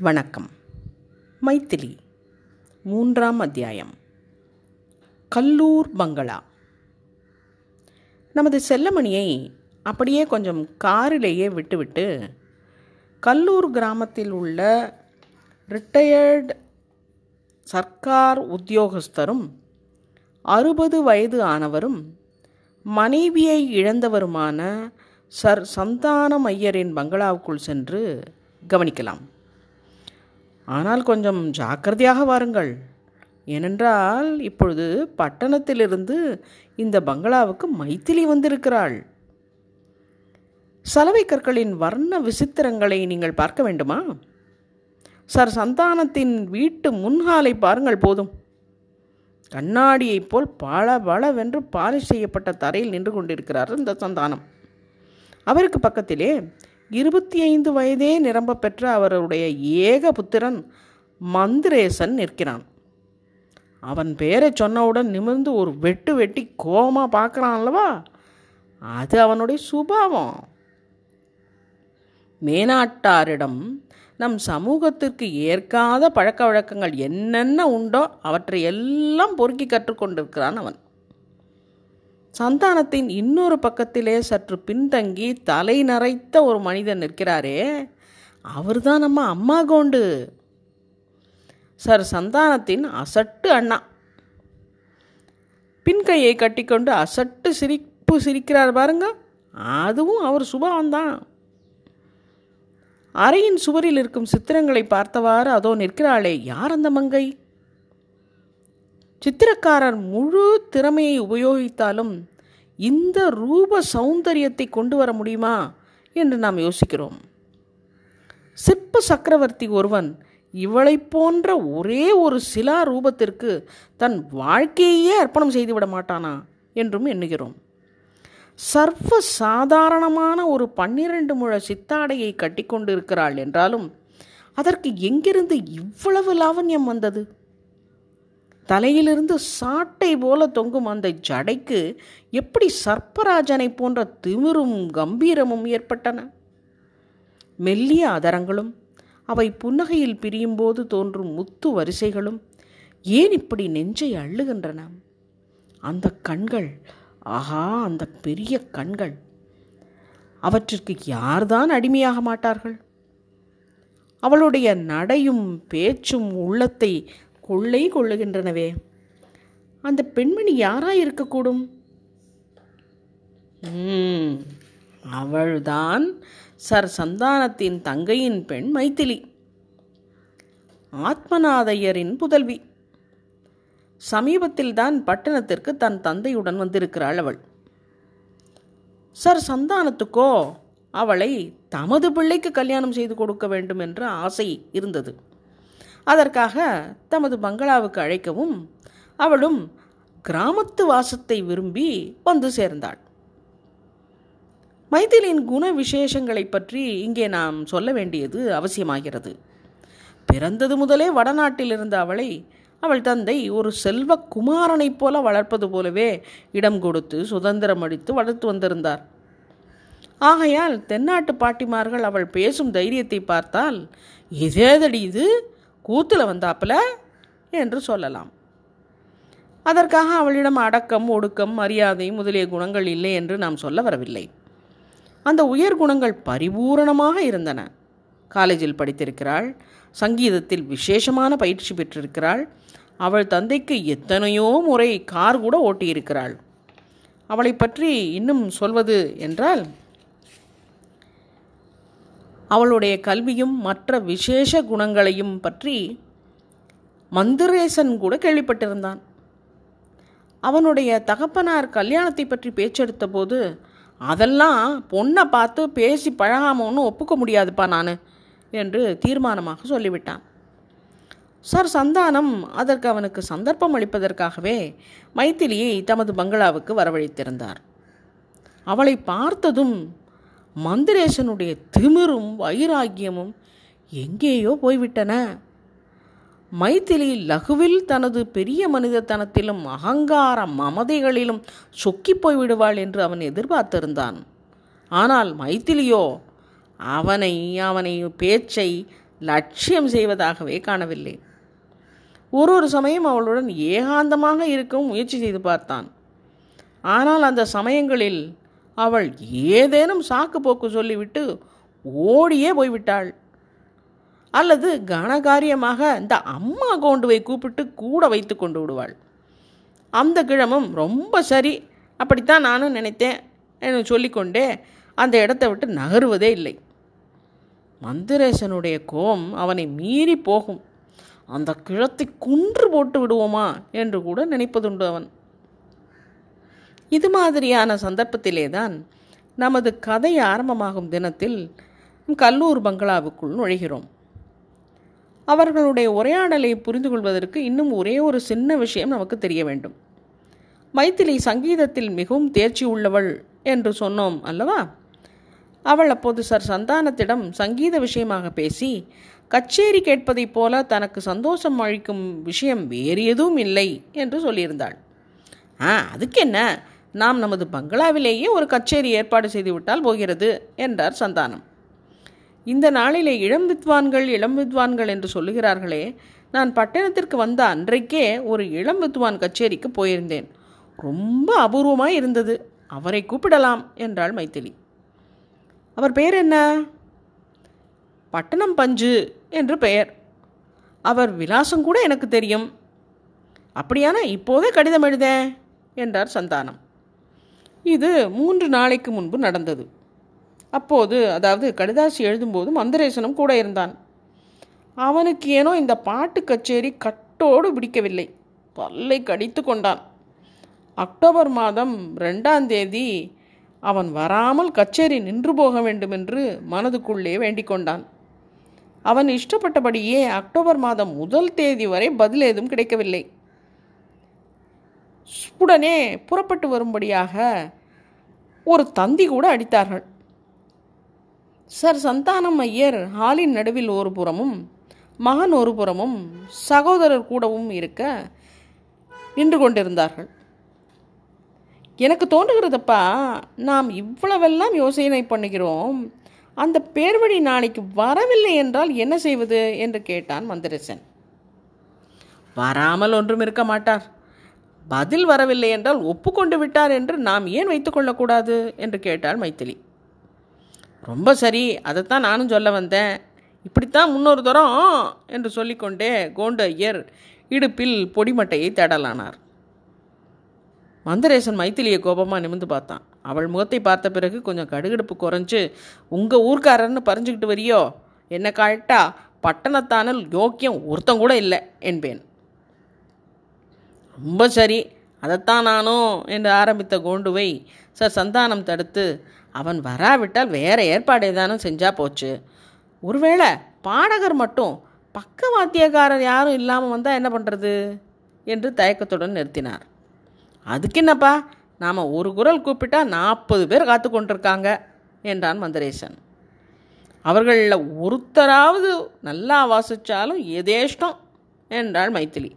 வணக்கம். மைத்திலி மூன்றாம் அத்தியாயம். கல்லூர் பங்களா. நமது செல்லமணியை அப்படியே கொஞ்சம் காரிலேயே விட்டுவிட்டு கல்லூர் கிராமத்தில் உள்ள ரிட்டையர்டு சர்க்கார் உத்தியோகஸ்தரும் அறுபது வயது ஆனவரும் மனைவியை இழந்தவருமான சர் சந்தானம் ஐயரின் பங்களாவுக்குள் சென்று கவனிக்கலாம். ஆனால் கொஞ்சம் ஜாக்கிரதையாக வாருங்கள். ஏனென்றால் இப்பொழுது பட்டணத்திலிருந்து இந்த பங்களாவுக்கு மைத்திலி வந்திருக்கிறாள். சலவை கற்களின் வர்ண விசித்திரங்களை நீங்கள் பார்க்க வேண்டுமா? சர் சந்தானத்தின் வீட்டு முன்ஹாலை பாருங்கள் போதும். கண்ணாடியைப் போல் பல பலவென்று பாலிஷ் செய்யப்பட்ட தரையில் நின்று கொண்டிருக்கிறார் இந்த சந்தானம். அவருக்கு பக்கத்திலே இருபத்தி ஐந்து வயதே நிரம்ப பெற்ற அவருடைய ஏக புத்திரன் மந்திரேசன் நிற்கிறான். அவன் பேரை சொன்னவுடன் நிமிர்ந்து ஒரு வெட்டு வெட்டி கோபமாக பார்க்குறான் அல்லவா? அது அவனுடைய சுபாவம். மேனாட்டாரிடம் நம் சமூகத்திற்கு ஏற்காத பழக்க வழக்கங்கள் என்னென்ன உண்டோ அவற்றை எல்லாம் பொறுக்கி கற்றுக்கொண்டிருக்கிறான் அவன். சந்தானத்தின் இன்னொரு பக்கத்திலே சற்று பின்தங்கி தலை நரைத்த ஒரு மனிதன் நிற்கிறாரே. அவர்தான் நம்ம அம்மா கோண்டு. சார் சந்தானத்தின் அசட்டு அண்ணா. பின்கையை கட்டிக்கொண்டு அசட்டு சிரிப்பு சிரிக்கிறார் பாருங்க. அதுவும் அவர் சுபாவம்தான். அறையின் சுவரில் இருக்கும் சித்திரங்களை பார்த்தவாறு அதோ நிற்கிறாளே. யார் அந்த மங்கை? சித்திரக்காரர் முழு திறமையை உபயோகித்தாலும் இந்த ரூப சௌந்தரியத்தை கொண்டு வர முடியுமா என்று நாம் யோசிக்கிறோம். சிற்ப சக்கரவர்த்தி ஒருவன் இவளை போன்ற ஒரே ஒரு சிலா ரூபத்திற்கு தன் வாழ்க்கையே அர்ப்பணம் செய்துவிட மாட்டானா என்றும் எண்ணுகிறோம். சர்வ சாதாரணமான ஒரு பன்னிரண்டு முழ சித்தாடையை கட்டிக்கொண்டு இருக்கிறாள் என்றாலும் அதற்கு எங்கிருந்து இவ்வளவு லாவண்யம் வந்தது? தலையிலிருந்து சாட்டை போல தொங்கும் அந்த ஜடைக்கு எப்படி சர்ப்பராஜனை போன்ற திமிரும் கம்பீரமும் ஏற்பட்டன? மெல்லிய அதரங்களும் அவை புன்னகையில் பிரியும்போது தோன்றும் முத்து வரிசைகளும் ஏன் இப்படி நெஞ்சை அள்ளுகின்றன? அந்த கண்கள் ஆஹா அந்த பெரிய கண்கள். அவற்றிற்கு யார்தான் அடிமையாக மாட்டார்கள்? அவளுடைய நடையும் பேச்சும் உள்ளத்தை கொள்ளை கொள்ளுகின்றனவே. அந்த பெண்மணி யாராயிருக்கக்கூடும் அவள்தான் சர் சந்தானத்தின் தங்கையின் பெண் மைத்திலி. ஆத்மநாதையரின் புதல்வி. சமீபத்தில் தான் பட்டணத்திற்கு தன் தந்தையுடன் வந்திருக்கிறாள் அவள். சர் சந்தானத்துக்கோ அவளை தமது பிள்ளைக்கு கல்யாணம் செய்து கொடுக்க வேண்டும் என்ற ஆசை இருந்தது. அதற்காக தமது பங்களாவுக்கு அழைக்கவும் அவளும் கிராமத்து வாசத்தை விரும்பி வந்து சேர்ந்தாள். மைதிலின் குண விசேஷங்களை பற்றி இங்கே நாம் சொல்ல வேண்டியது அவசியமாகிறது. பிறந்தது முதலே வடநாட்டில் இருந்த அவளை அவள் தந்தை ஒரு செல்வ குமாரனைப் போல வளர்ப்பது போலவே இடம் கொடுத்து சுதந்திரம் அளித்து வளர்த்து வந்திருந்தார். ஆகையால் தென்னாட்டு பாட்டிமார்கள் அவள் பேசும் தைரியத்தை பார்த்தால் இதேதடி இது? கூத்தில் வந்தாப்புல என்று சொல்லலாம். அதற்காக அவளிடம் அடக்கம் ஒடுக்கம் மரியாதை முதலிய குணங்கள் இல்லை என்று நாம் சொல்ல வரவில்லை. அந்த உயர் குணங்கள் பரிபூரணமாக இருந்தன. காலேஜில் படித்திருக்கிறாள் சங்கீதத்தில் விசேஷமான பயிற்சி பெற்றிருக்கிறாள் அவள் தந்தைக்கு எத்தனையோ முறை கார் கூட ஓட்டியிருக்கிறாள். அவளை பற்றி இன்னும் சொல்வது என்றால் அவளுடைய கல்வியும் மற்ற விசேஷ குணங்களையும் பற்றி மந்திரேசன் கூட கேள்விப்பட்டிருந்தான். அவனுடைய தகப்பனார் கல்யாணத்தை பற்றி பேச்செடுத்த போது அதெல்லாம் பொண்ணை பார்த்து பேசி பழகாம ஒப்புக்க முடியாதுப்பா நான் என்று தீர்மானமாக சொல்லிவிட்டான். சார் சந்தானம் அதற்கு அவனுக்கு சந்தர்ப்பம் அளிப்பதற்காகவே மைத்திலியை தமது பங்களாவுக்கு வரவழைத்திருந்தார். அவளை பார்த்ததும் மந்திரேசனுடைய திமிரும் வைராக்கியமும் எங்கேயோ போய்விட்டன. மைத்திலி லகுவில் தனது பெரிய மனிதத்தனத்திலும் அகங்கார மமதைகளிலும் சொக்கி போய்விடுவாள் என்று அவன் எதிர்பார்த்திருந்தான். ஆனால் மைத்திலியோ அவனை அவனை பேச்சை லட்சியம் செய்வதாகவே காணவில்லை. ஒரு ஒரு சமயம் அவளுடன் ஏகாந்தமாக இருக்கவும் முயற்சி செய்து பார்த்தான். ஆனால் அந்த சமயங்களில் அவள் ஏதேனும் சாக்கு போக்கு சொல்லிவிட்டு ஓடியே போய்விட்டாள். அல்லது கனகாரியமாக இந்த அம்மா கோண்டுவை கூப்பிட்டு கூட வைத்து கொண்டு விடுவாள். அந்த கிழமும் ரொம்ப சரி அப்படித்தான் நானும் நினைத்தேன் என்று சொல்லிக்கொண்டே அந்த இடத்தை விட்டு நகருவதே இல்லை. மந்திரேசனுடைய கோபம் அவனை மீறி போகும். அந்த கிழத்தை குன்று போட்டு விடுவோமா என்று கூட நினைப்பதுண்டு அவன். இது மாதிரியான சந்தர்ப்பத்திலே தான் நமது கதை ஆரம்பமாகும் தினத்தில் கல்லூர் பங்களாவுக்குள் நுழைகிறோம். அவர்களுடைய உரையாடலை புரிந்து கொள்வதற்கு இன்னும் ஒரே ஒரு சின்ன விஷயம் நமக்கு தெரிய வேண்டும். மைத்திலி சங்கீதத்தில் மிகவும் தேர்ச்சி உள்ளவள் என்று சொன்னோம் அல்லவா? அவள் அப்போது சார் சந்தானத்திடம் சங்கீத விஷயமாக பேசி கச்சேரி கேட்பதைப் போல தனக்கு சந்தோஷம் அளிக்கும் விஷயம் வேறு எதுவும் இல்லை என்று சொல்லியிருந்தாள். ஆ அதுக்கு என்ன நாம் நமது பங்களாவிலேயே ஒரு கச்சேரி ஏற்பாடு செய்துவிட்டால் போகிறது என்றார் சந்தானம். இந்த நாளிலே இளம் வித்வான்கள் இளம் வித்வான்கள் என்று சொல்லுகிறார்களே நான் பட்டணத்திற்கு வந்த அன்றைக்கே ஒரு இளம் வித்வான் கச்சேரிக்கு போயிருந்தேன். ரொம்ப அபூர்வமாக இருந்தது. அவரை கூப்பிடலாம் என்றாள் மைத்திலி. அவர் பெயர் என்ன? பட்டணம் பஞ்சு என்று பெயர். அவர் விலாசம் கூட எனக்கு தெரியும். அப்படியானா இப்போதே கடிதம் எழுதேன் என்றார் சந்தானம். இது மூன்று நாளைக்கு முன்பு நடந்தது. அப்போது அதாவது கடிதாசி எழுதும்போது மந்தரேசனும் கூட இருந்தான். அவனுக்கு ஏனோ இந்த பாட்டு கச்சேரி கட்டோடு பிடிக்கவில்லை. பல்லை கடித்து கொண்டான். அக்டோபர் மாதம் ரெண்டாம் தேதி அவன் வராமல் கச்சேரி நின்று போக வேண்டும் என்று மனதுக்குள்ளே வேண்டிக் கொண்டான். அவன் இஷ்டப்பட்டபடியே அக்டோபர் மாதம் முதல் தேதி வரை பதில் ஏதும் கிடைக்கவில்லை. உடனே புறப்பட்டு வரும்படியாக ஒரு தந்தி கூட அடித்தார்கள். சார் சந்தானம் ஐயர் ஹாலின் நடுவில் ஒரு புறமும் மகன் ஒரு புறமும் சகோதரர் கூடவும் இருக்க நின்று கொண்டிருந்தார்கள். எனக்கு தோன்றுகிறதப்பா நாம் இவ்வளவெல்லாம் யோசனை பண்ணுகிறோம் அந்த பேர்வழி நாளைக்கு வரவில்லை என்றால் என்ன செய்வது? என்று கேட்டான் மந்திரசன். வராமல் ஒன்றும் இருக்க மாட்டார். பதில் வரவில்லை என்றால் ஒப்புக்கொண்டு விட்டார் என்று நாம் ஏன் வைத்துக்கொள்ளக்கூடாது என்று கேட்டாள் மைத்திலி. ரொம்ப சரி அதைத்தான் நானும் சொல்ல வந்தேன். இப்படித்தான் முன்னொரு தரம் என்று சொல்லிக்கொண்டே கோண்டு ஐயர் இடுப்பில் பொடிமட்டையை தேடலானார். மந்தரேசன் மைத்திலியை கோபமாக நிமிந்து பார்த்தான். அவள் முகத்தை பார்த்த பிறகு கொஞ்சம் கடுகடுப்பு குறைஞ்சு உங்கள் ஊர்க்காரர்னு பறிஞ்சுக்கிட்டு வரியோ? என்ன காட்டா பட்டணத்தானல் யோக்கியம் ஒருத்தங்கூட இல்லை என்பேன். ரொம்ப சரி. அதைத்தான் நானும் என்று ஆரம்பித்த கோண்டுவை சார் சந்தானம் தடுத்து அவன் வராவிட்டால் வேற ஏற்பாடு ஏதானும் செஞ்சா போச்சு. ஒருவேளை பாடகர் மட்டும் பக்கவாத்தியக்காரர் யாரும் இல்லாமல் வந்தால் என்ன பண்ணுறது என்று தயக்கத்துடன் நிறுத்தினார். அதுக்கு என்னப்பா நாம் ஒரு குரல் கூப்பிட்டா நாற்பது பேர் காத்து கொண்டிருக்காங்க என்றான் மந்தரேசன். அவர்களில் ஒருத்தராவது நல்லா வாசித்தாலும் எதேஷ்டம் என்றாள் மைத்திலி.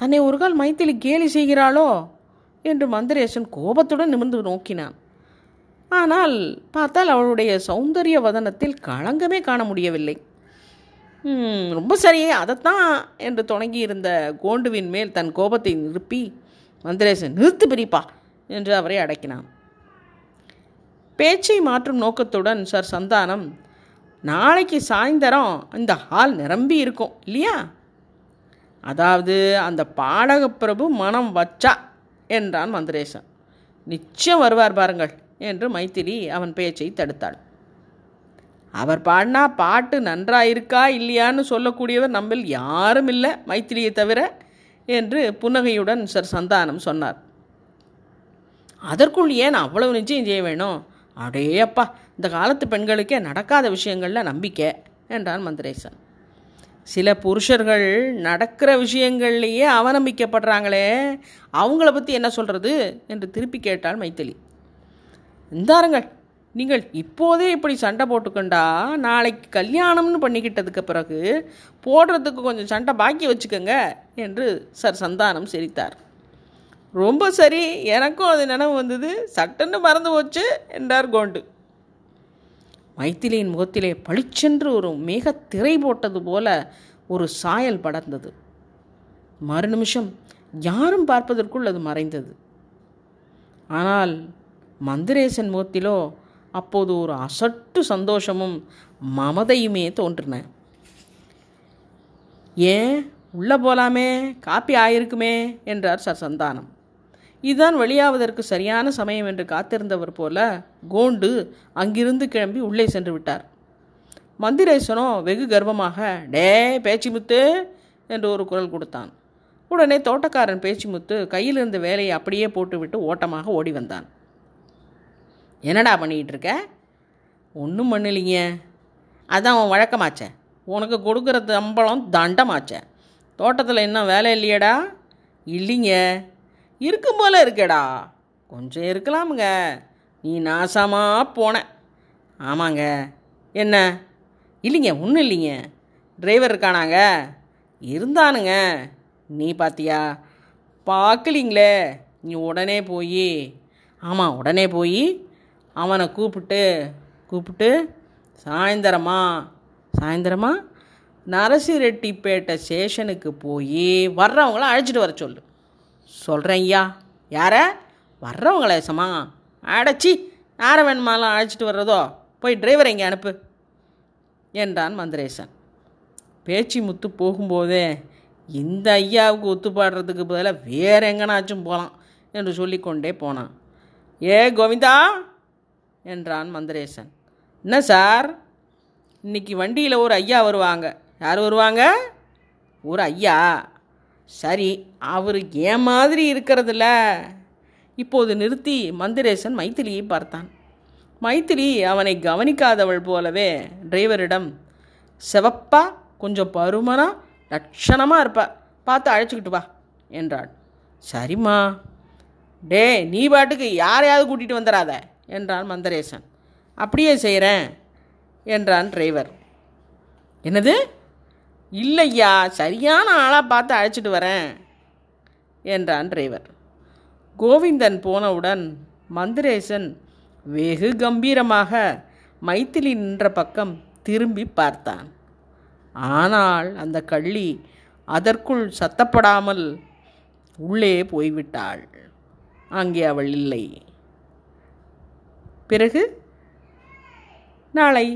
தன்னை ஒரு கால் மைத்திலி கேலி செய்கிறாளோ? என்று மந்திரேசன் கோபத்துடன் நிமிர்ந்து நோக்கினான். ஆனால் பார்த்தால் அவளுடைய சௌந்தரிய வதனத்தில் களங்கமே காண முடியவில்லை. ரொம்ப சரி அதைத்தான் என்று தொடங்கி இருந்த கோண்டுவின் மேல் தன் கோபத்தை நிறுப்பி மந்திரேசன் நிறுத்து பிரிப்பா என்று அவரை அடக்கினான். பேச்சை மாற்றும் நோக்கத்துடன் சார் சந்தானம் நாளைக்கு சாயந்தரம் இந்த ஹால் நிரம்பி இருக்கும் இல்லையா? அதாவது அந்த பாடகப் பிரபு மனம் வச்சா என்றான் மந்திரேசன். நிச்சயம் வருவார் பாருங்கள் என்று மைத்திரி அவன் பேச்சை தடுத்தாள். அவர் பாடினா பாட்டு நன்றாயிருக்கா இல்லையான்னு சொல்லக்கூடியவர் நம்மில் யாரும் இல்லை மைத்திரியை தவிர என்று புன்னகையுடன் சர் சந்தானம் சொன்னார். அதற்குள் ஏன் அவ்வளவு நிச்சயம் செய்ய வேணும்? அடேயப்பா இந்த காலத்து பெண்களுக்கே நடக்காத விஷயங்களில் நம்பிக்கை என்றான் மந்திரேசன். சில புருஷர்கள் நடக்கிற விஷயங்கள்லேயே அவநம்பிக்கப்படுறாங்களே அவங்கள பற்றி என்ன சொல்கிறது என்று திருப்பி கேட்டாள் மைத்திலி. இந்தாருங்கள் நீங்கள் இப்போதே இப்படி சண்டை போட்டுக்கண்டா நாளைக்கு கல்யாணம்னு பண்ணிக்கிட்டதுக்கு பிறகு போடுறதுக்கு கொஞ்சம் சண்டை பாக்கி வச்சுக்கோங்க என்று சார் சந்தானம் சிரித்தார். ரொம்ப சரி எனக்கும் அது நினைவு வந்தது சட்டன்னு மறந்து போச்சு என்றார் கோண்டு. மைத்திலியின் முகத்திலே பளிச்சென்று ஒரு மிக திரை போட்டது போல ஒரு சாயல் படர்ந்தது. மறு நிமிஷம் யாரும் பார்ப்பதற்குள் அது மறைந்தது. ஆனால் மந்திரேசன் முகத்திலோ அப்போது ஒரு அசட்டு சந்தோஷமும் மமதையுமே தோன்றின. ஏன் உள்ளே போலாமே காப்பி ஆயிருக்குமே என்றார் சர் சந்தானம். இதுதான் வெளியாவதற்கு சரியான சமயம் என்று காத்திருந்தவர் போல கோண்டு அங்கிருந்து கிளம்பி உள்ளே சென்று விட்டார். மந்திரேசனோ வெகு கர்வமாக டே பேச்சிமுத்து என்று ஒரு குரல் கொடுத்தான். உடனே தோட்டக்காரன் பேச்சிமுத்து கையில் இருந்த வேலையை அப்படியே போட்டுவிட்டு ஓட்டமாக ஓடி வந்தான். என்னடா பண்ணிக்கிட்டு இருக்க? ஒன்றும் பண்ணலிங்க. அதான் உன் வழக்கமாச்சே. உனக்கு கொடுக்குற சம்பளம் தண்டமாச்சே. தோட்டத்தில் இன்னும் வேலை இல்லையடா? இல்லைங்க. இருக்கும் போல இருக்கேடா. கொஞ்சம் இருக்கலாமுங்க. நீ நாசமாக போன. ஆமாங்க. என்ன? இல்லைங்க ஒன்றும் இல்லைங்க. டிரைவர் இருக்கானாங்க. இருந்தானுங்க. நீ பாத்தியா? பார்க்கலிங்களே. நீ உடனே போய். ஆமாம் உடனே போய் அவனை கூப்பிட்டு கூப்பிட்டு சாயந்தரமா சாயந்தரமா நரசிரெட்டிப்பேட்டை ஸ்டேஷனுக்கு போய் வர்றவங்கள அழைச்சிட்டு வர சொல்லு. சொல்கிறேன் ஐயா யார? வர்றவங்களே சமா. அடைச்சி யாரை வேணுமாலாம் அழைச்சிட்டு வர்றதோ? போய் டிரைவரை இங்கே அனுப்பு. என்றான் மந்திரேசன். பேச்சு முத்து போகும்போதே இந்த ஐயாவுக்கு ஒத்து பாடுறதுக்கு பதிலாக வேற எங்கனாச்சும் போகலாம் என்று சொல்லிக்கொண்டே போனான். ஏ கோவிந்தா? என்றான் மந்திரேசன். என்ன சார்? இன்னைக்கு வண்டியில் ஒரு ஐயா வருவாங்க. யார் வருவாங்க? ஒரு ஐயா. சரி அவர் ஏன் மாதிரி இருக்கிறதுல? இப்போது நிறுத்தி மந்திரேசன் மைத்திலியை பார்த்தான். மைத்திலி அவனை கவனிக்காதவள் போலவே டிரைவரிடம் செவப்பா கொஞ்சம் பருமனா லட்சணமாக இருப்பா பார்த்து அழைச்சிக்கிட்டு வா என்றாள். சரிம்மா. டே நீ பாட்டுக்கு யாரையாவது கூட்டிகிட்டு வந்துடாத என்றான் மந்தரேசன். அப்படியே செய்கிறேன் என்றான் டிரைவர். என்னது? இல்லையா? சரியான ஆளாக பார்த்து அழைச்சிட்டு வரேன் என்றான் டிரைவர் கோவிந்தன் போனவுடன் மந்திரேசன் வெகு கம்பீரமாக மைத்திலி நின்ற பக்கம் திரும்பி பார்த்தான். ஆனால் அந்த கள்ளி அதற்குள் சத்தப்படாமல் உள்ளே போய்விட்டாள். அங்கே அவள் இல்லை. பிறகு நாளை